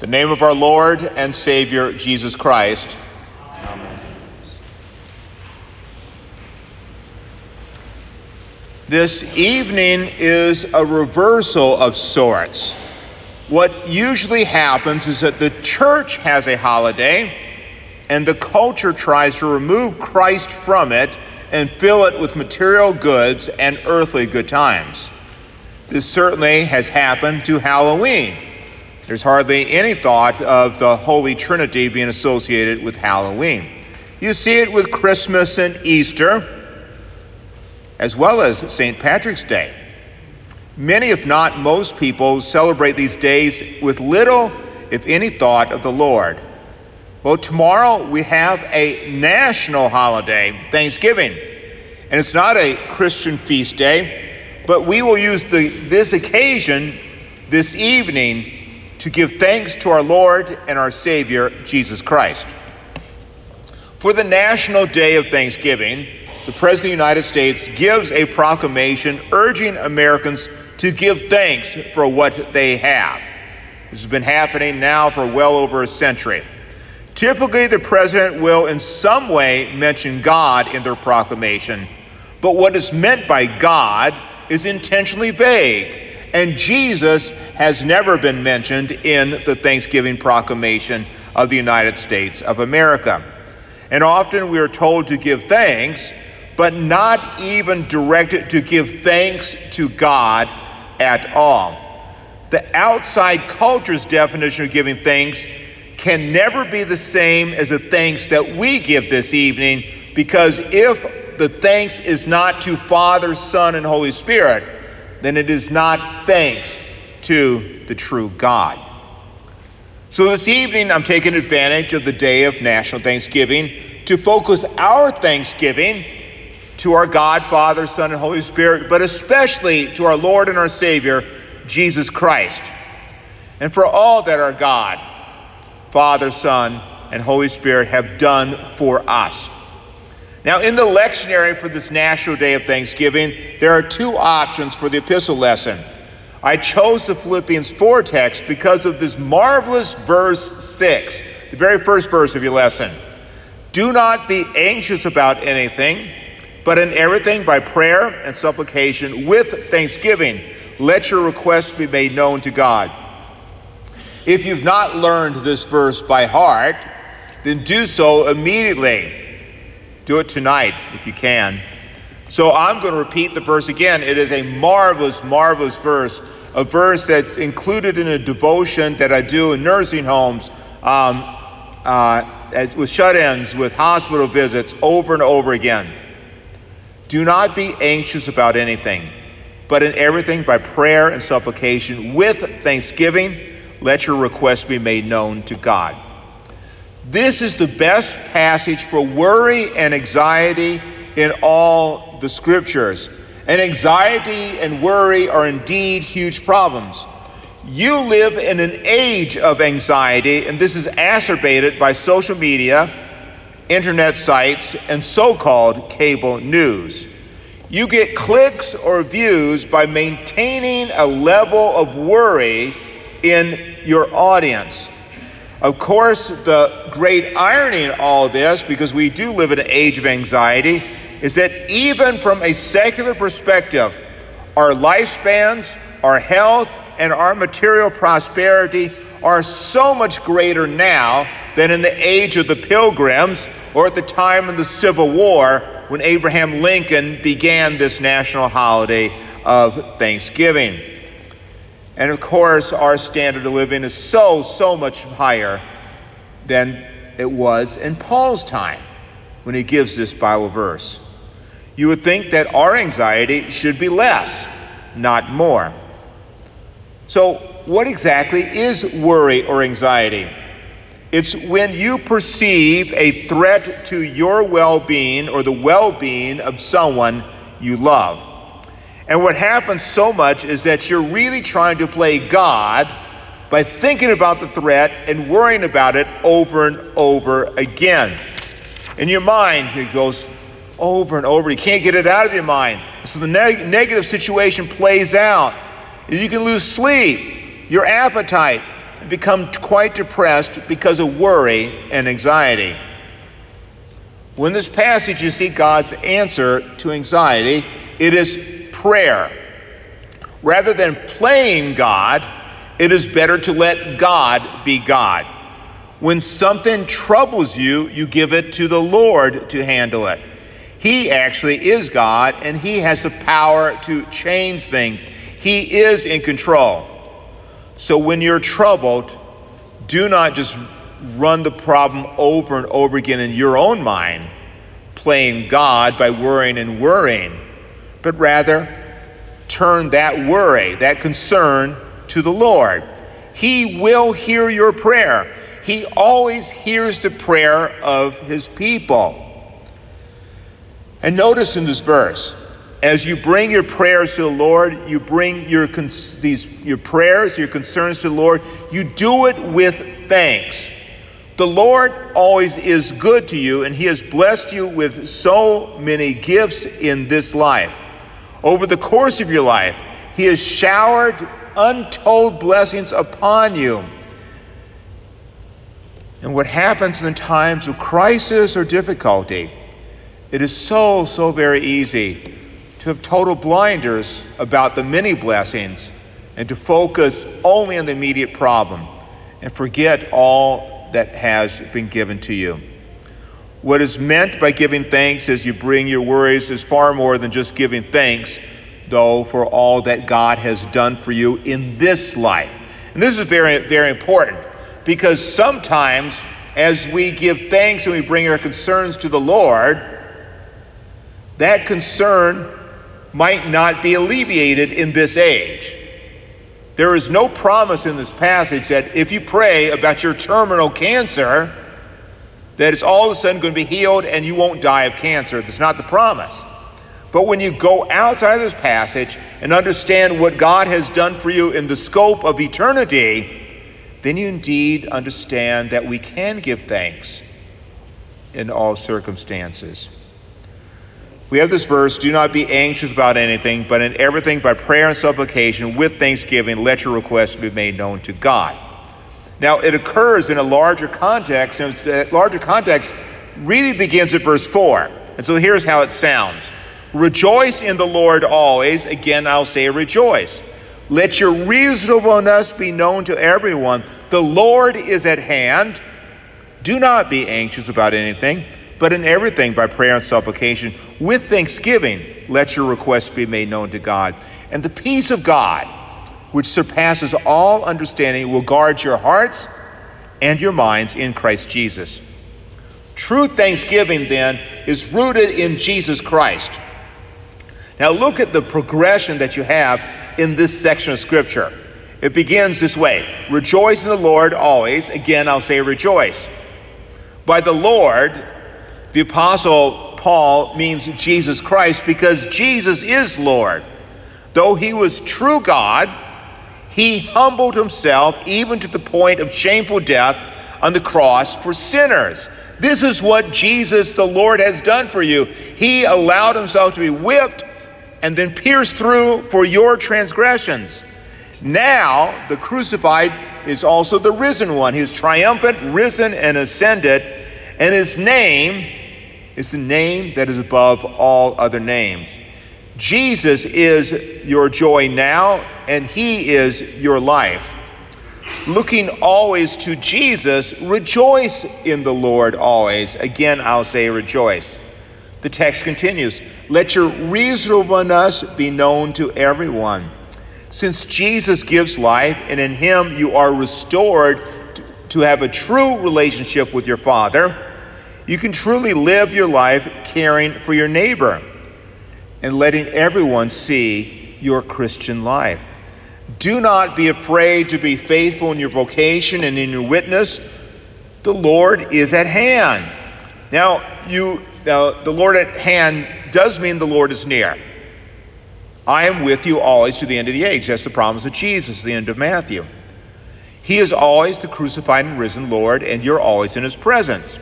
The name of our Lord and Savior Jesus Christ. Amen. This evening is a reversal of sorts. What usually happens is that the church has a holiday and the culture tries to remove Christ from it and fill it with material goods and earthly good times. This certainly has happened to Halloween. There's hardly any thought of the Holy Trinity being associated with Halloween. You see it with Christmas and Easter, as well as St. Patrick's Day. Many, if not most people, celebrate these days with little, if any, thought of the Lord. Well, tomorrow we have a national holiday, Thanksgiving. And it's not a Christian feast day, but we will use the, this occasion this evening to give thanks to our Lord and our Savior, Jesus Christ. For the National Day of Thanksgiving, the President of the United States gives a proclamation urging Americans to give thanks for what they have. This has been happening now for well over a century. Typically, the president will in some way mention God in their proclamation, but what is meant by God is intentionally vague, and Jesus has never been mentioned in the Thanksgiving proclamation of the United States of America. And often we are told to give thanks, but not even directed to give thanks to God at all. The outside culture's definition of giving thanks can never be the same as the thanks that we give this evening because if the thanks is not to Father, Son, and Holy Spirit, then it is not thanks to the true God. So this evening, I'm taking advantage of the day of National Thanksgiving to focus our thanksgiving to our God, Father, Son, and Holy Spirit, but especially to our Lord and our Savior, Jesus Christ, and for all that our God, Father, Son, and Holy Spirit have done for us. Now, in the lectionary for this National Day of Thanksgiving, there are two options for the epistle lesson. I chose the Philippians 4 text because of this marvelous verse 6, the very first verse of your lesson. Do not be anxious about anything, but in everything by prayer and supplication with thanksgiving, let your requests be made known to God. If you've not learned this verse by heart, then do so immediately. Do it tonight if you can. So I'm going to repeat the verse again. It is a marvelous, marvelous verse, a verse that's included in a devotion that I do in nursing homes um, uh, with shut ins, with hospital visits over and over again. Do not be anxious about anything, but in everything by prayer and supplication with thanksgiving let your requests be made known to God. This is the best passage for worry and anxiety in all the scriptures. And anxiety and worry are indeed huge problems. You live in an age of anxiety, and this is acerbated by social media, internet sites, and so called cable news. You get clicks or views by maintaining a level of worry in your audience. Of course, the great irony in all this, because we do live in an age of anxiety, is that even from a secular perspective, our lifespans, our health, and our material prosperity are so much greater now than in the age of the pilgrims or at the time of the Civil War when Abraham Lincoln began this national holiday of Thanksgiving. And of course, our standard of living is so, so much higher than it was in Paul's time when he gives this Bible verse. You would think that our anxiety should be less, not more. So, what exactly is worry or anxiety? It's when you perceive a threat to your well being or the well being of someone you love. And what happens so much is that you're really trying to play God by thinking about the threat and worrying about it over and over again. In your mind, it goes over and over. You can't get it out of your mind. So the neg- negative situation plays out. You can lose sleep, your appetite, become quite depressed because of worry and anxiety. Well, in this passage, you see God's answer to anxiety. It is prayer. Rather than playing God, it is better to let God be God. When something troubles you, you give it to the Lord to handle it. He actually is God, and He has the power to change things. He is in control. So when you're troubled, do not just run the problem over and over again in your own mind, playing God by worrying and worrying, but rather turn that worry, that concern, to the Lord. He will hear your prayer. He always hears the prayer of his people. And notice in this verse, as you bring your prayers to the Lord, you bring your these your prayers, your concerns to the Lord, you do it with thanks. The Lord always is good to you, and He has blessed you with so many gifts in this life. Over the course of your life, He has showered untold blessings upon you. And what happens in times of crisis or difficulty, it is so, so very easy to have total blinders about the many blessings and to focus only on the immediate problem and forget all that has been given to you. What is meant by giving thanks as you bring your worries is far more than just giving thanks, though, for all that God has done for you in this life. And this is very, very important because sometimes as we give thanks and we bring our concerns to the Lord, that concern might not be alleviated in this age. There is no promise in this passage that if you pray about your terminal cancer, that it's all of a sudden going to be healed and you won't die of cancer. That's not the promise. But when you go outside of this passage and understand what God has done for you in the scope of eternity, then you indeed understand that we can give thanks in all circumstances. We have this verse do not be anxious about anything, but in everything by prayer and supplication with thanksgiving, let your requests be made known to God. Now, it occurs in a larger context, and that larger context really begins at verse 4. And so here's how it sounds Rejoice in the Lord always. Again, I'll say rejoice. Let your reasonableness be known to everyone. The Lord is at hand. Do not be anxious about anything but in everything, by prayer and supplication, with thanksgiving, let your requests be made known to God. And the peace of God, which surpasses all understanding, will guard your hearts and your minds in Christ Jesus. True thanksgiving, then, is rooted in Jesus Christ. Now, look at the progression that you have in this section of Scripture. It begins this way Rejoice in the Lord always. Again, I'll say rejoice. By the Lord, the Apostle Paul means Jesus Christ because Jesus is Lord. Though he was true God, he humbled himself even to the point of shameful death on the cross for sinners. This is what Jesus the Lord has done for you. He allowed himself to be whipped and then pierced through for your transgressions. Now, the crucified is also the risen one. He is triumphant, risen, and ascended, and his name is the name that is above all other names. Jesus is your joy now, and He is your life. Looking always to Jesus, rejoice in the Lord always. Again, I'll say rejoice. The text continues Let your reasonableness be known to everyone. Since Jesus gives life, and in Him you are restored to have a true relationship with your Father you can truly live your life caring for your neighbor and letting everyone see your Christian life. Do not be afraid to be faithful in your vocation and in your witness. The Lord is at hand. Now, you now the Lord at hand does mean the Lord is near. I am with you always to the end of the age. That's the promise of Jesus, the end of Matthew. He is always the crucified and risen Lord, and you're always in his presence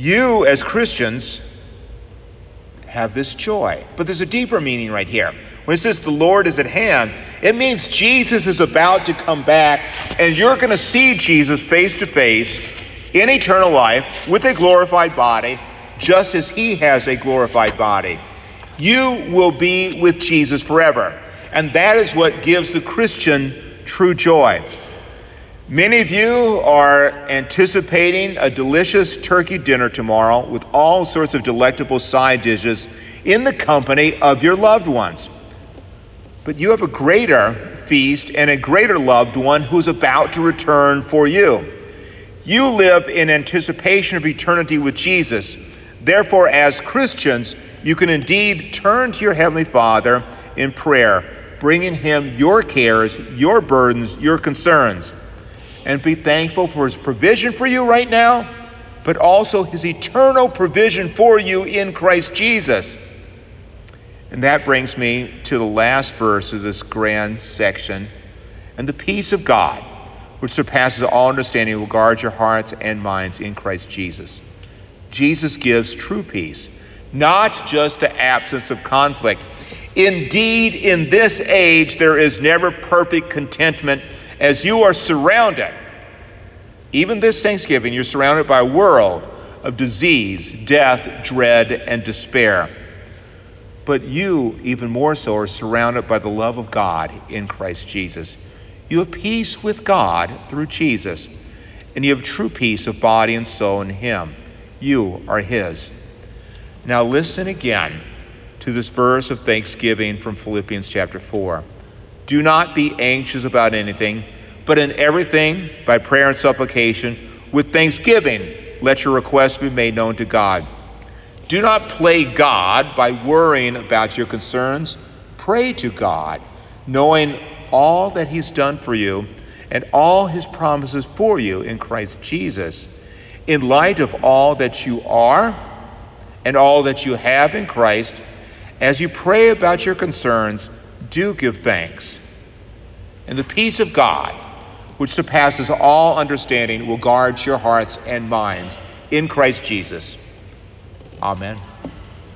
you, as Christians, have this joy. But there's a deeper meaning right here. When it says the Lord is at hand, it means Jesus is about to come back and you're going to see Jesus face to face in eternal life with a glorified body, just as he has a glorified body. You will be with Jesus forever. And that is what gives the Christian true joy. Many of you are anticipating a delicious turkey dinner tomorrow with all sorts of delectable side dishes in the company of your loved ones. But you have a greater feast and a greater loved one who's about to return for you. You live in anticipation of eternity with Jesus. Therefore, as Christians, you can indeed turn to your Heavenly Father in prayer, bringing Him your cares, your burdens, your concerns and be thankful for His provision for you right now, but also His eternal provision for you in Christ Jesus. And that brings me to the last verse of this grand section. And the peace of God, which surpasses all understanding, will guard your hearts and minds in Christ Jesus. Jesus gives true peace, not just the absence of conflict. Indeed, in this age, there is never perfect contentment as you are surrounded, even this Thanksgiving, you're surrounded by a world of disease, death, dread, and despair. But you, even more so, are surrounded by the love of God in Christ Jesus. You have peace with God through Jesus, and you have true peace of body and soul in Him. You are His. Now, listen again to this verse of thanksgiving from Philippians chapter 4. Do not be anxious about anything, but in everything, by prayer and supplication, with thanksgiving, let your requests be made known to God. Do not play God by worrying about your concerns. Pray to God, knowing all that He's done for you and all His promises for you in Christ Jesus. In light of all that you are and all that you have in Christ, as you pray about your concerns, do give thanks and the peace of God, which surpasses all understanding, will guard your hearts and minds in Christ Jesus. Amen.